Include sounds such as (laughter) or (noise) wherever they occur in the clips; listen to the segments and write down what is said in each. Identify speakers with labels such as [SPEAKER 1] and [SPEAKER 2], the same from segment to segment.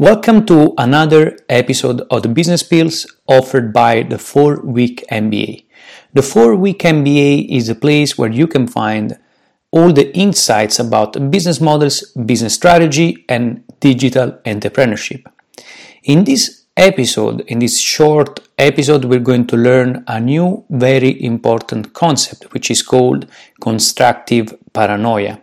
[SPEAKER 1] Welcome to another episode of the Business Pills offered by the 4 Week MBA. The 4 Week MBA is a place where you can find all the insights about business models, business strategy, and digital entrepreneurship. In this episode, in this short episode, we're going to learn a new, very important concept, which is called constructive paranoia.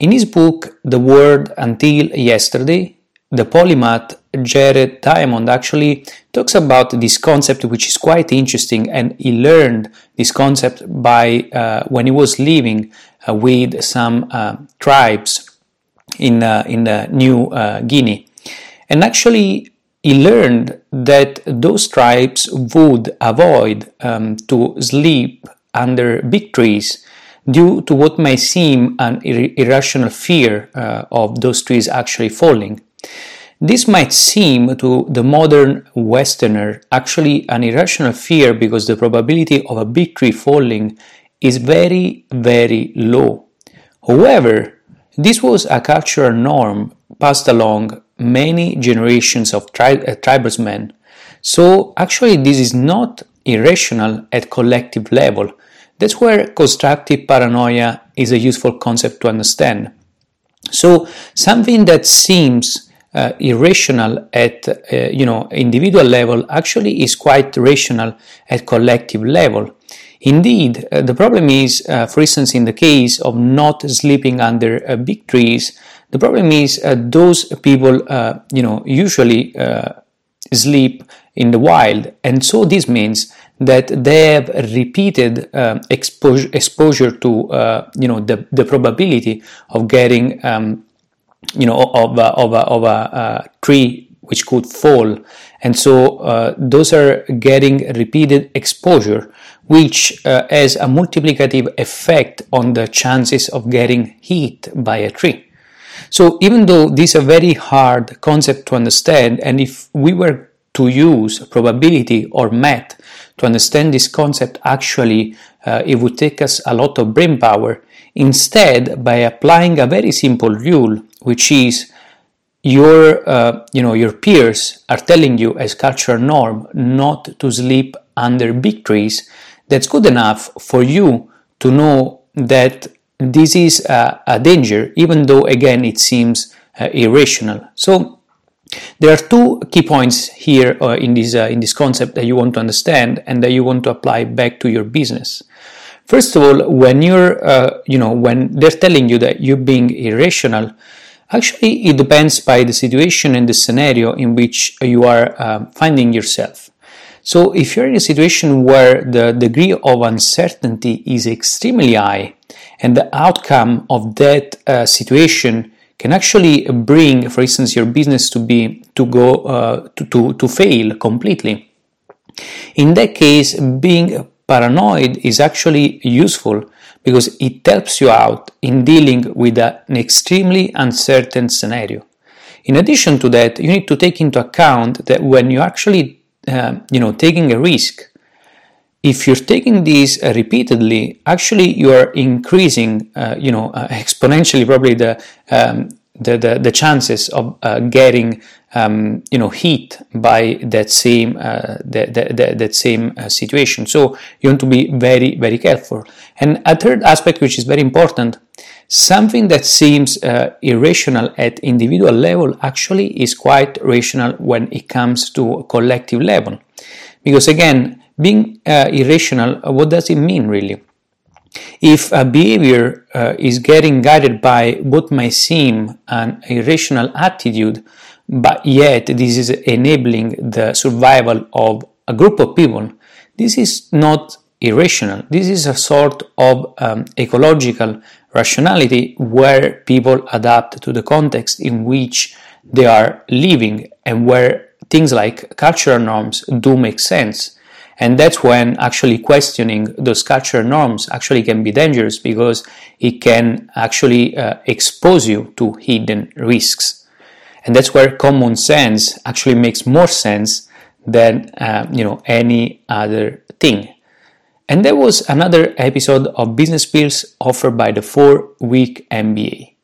[SPEAKER 1] In his book, The World Until Yesterday, the polymath Jared Diamond actually talks about this concept, which is quite interesting, and he learned this concept by uh, when he was living uh, with some uh, tribes in uh, in New uh, Guinea, and actually he learned that those tribes would avoid um, to sleep under big trees due to what may seem an ir- irrational fear uh, of those trees actually falling. This might seem to the modern Westerner actually an irrational fear because the probability of a big tree falling is very, very low. However, this was a cultural norm passed along many generations of tri- uh, tribesmen. So actually, this is not irrational at collective level. That's where constructive paranoia is a useful concept to understand. So something that seems uh, irrational at uh, you know individual level actually is quite rational at collective level. Indeed, uh, the problem is, uh, for instance, in the case of not sleeping under uh, big trees, the problem is uh, those people you know usually sleep in the wild, and so this means that they have repeated exposure, exposure to you know the, the probability of getting um, you know of a, of a, of a uh, tree which could fall. And so uh, those are getting repeated exposure which uh, has a multiplicative effect on the chances of getting hit by a tree. So even though this is a very hard concept to understand and if we were to use probability or math to understand this concept actually uh, it would take us a lot of brain power. Instead by applying a very simple rule which is your uh, you know your peers are telling you as cultural norm not to sleep under big trees that's good enough for you to know that this is a, danger even though again it seems uh, irrational. So there are two key points here uh, in this uh, in this concept that you want to understand and that you want to apply back to your business. First of all when you're uh, you know when they're telling you that you're being irrational Actually, it depends by the situation and the scenario in which you are uh, finding yourself. So, if you're in a situation where the degree of uncertainty is extremely high and the outcome of that uh, situation can actually bring, for instance, your business to be to go uh, to, to, to fail completely. In that case, being paranoid is actually useful because it helps you out in dealing with an extremely uncertain scenario. In addition to that, you need to take into account that when you're actually, uh, you know, taking a risk, if you're taking these uh, repeatedly, actually you are increasing, uh, you know, uh, (laughs) exponentially probably the um, the, the, the chances of uh, getting um, you know hit by that same uh, that, that, that same uh, situation. So you want to be very very careful. And a third aspect which is very important something that seems uh, irrational at individual level actually is quite rational when it comes to collective level. Because again being uh, irrational what does it mean really if a behavior uh, is getting guided by what may seem an irrational attitude, but yet this is enabling the survival of a group of people, this is not irrational. This is a sort of um, ecological rationality where people adapt to the context in which they are living and where things like cultural norms do make sense and that's when actually questioning those cultural norms actually can be dangerous because it can actually uh, expose you to hidden risks. And that's where common sense actually makes more sense than uh, you know any other thing. And that was another episode of Business Pills offered by the 4 Week MBA.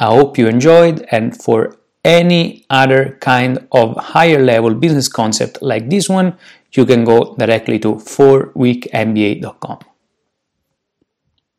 [SPEAKER 1] I hope you enjoyed, and for any other kind of higher level business concept like this one, you can go directly to 4weekmba.com.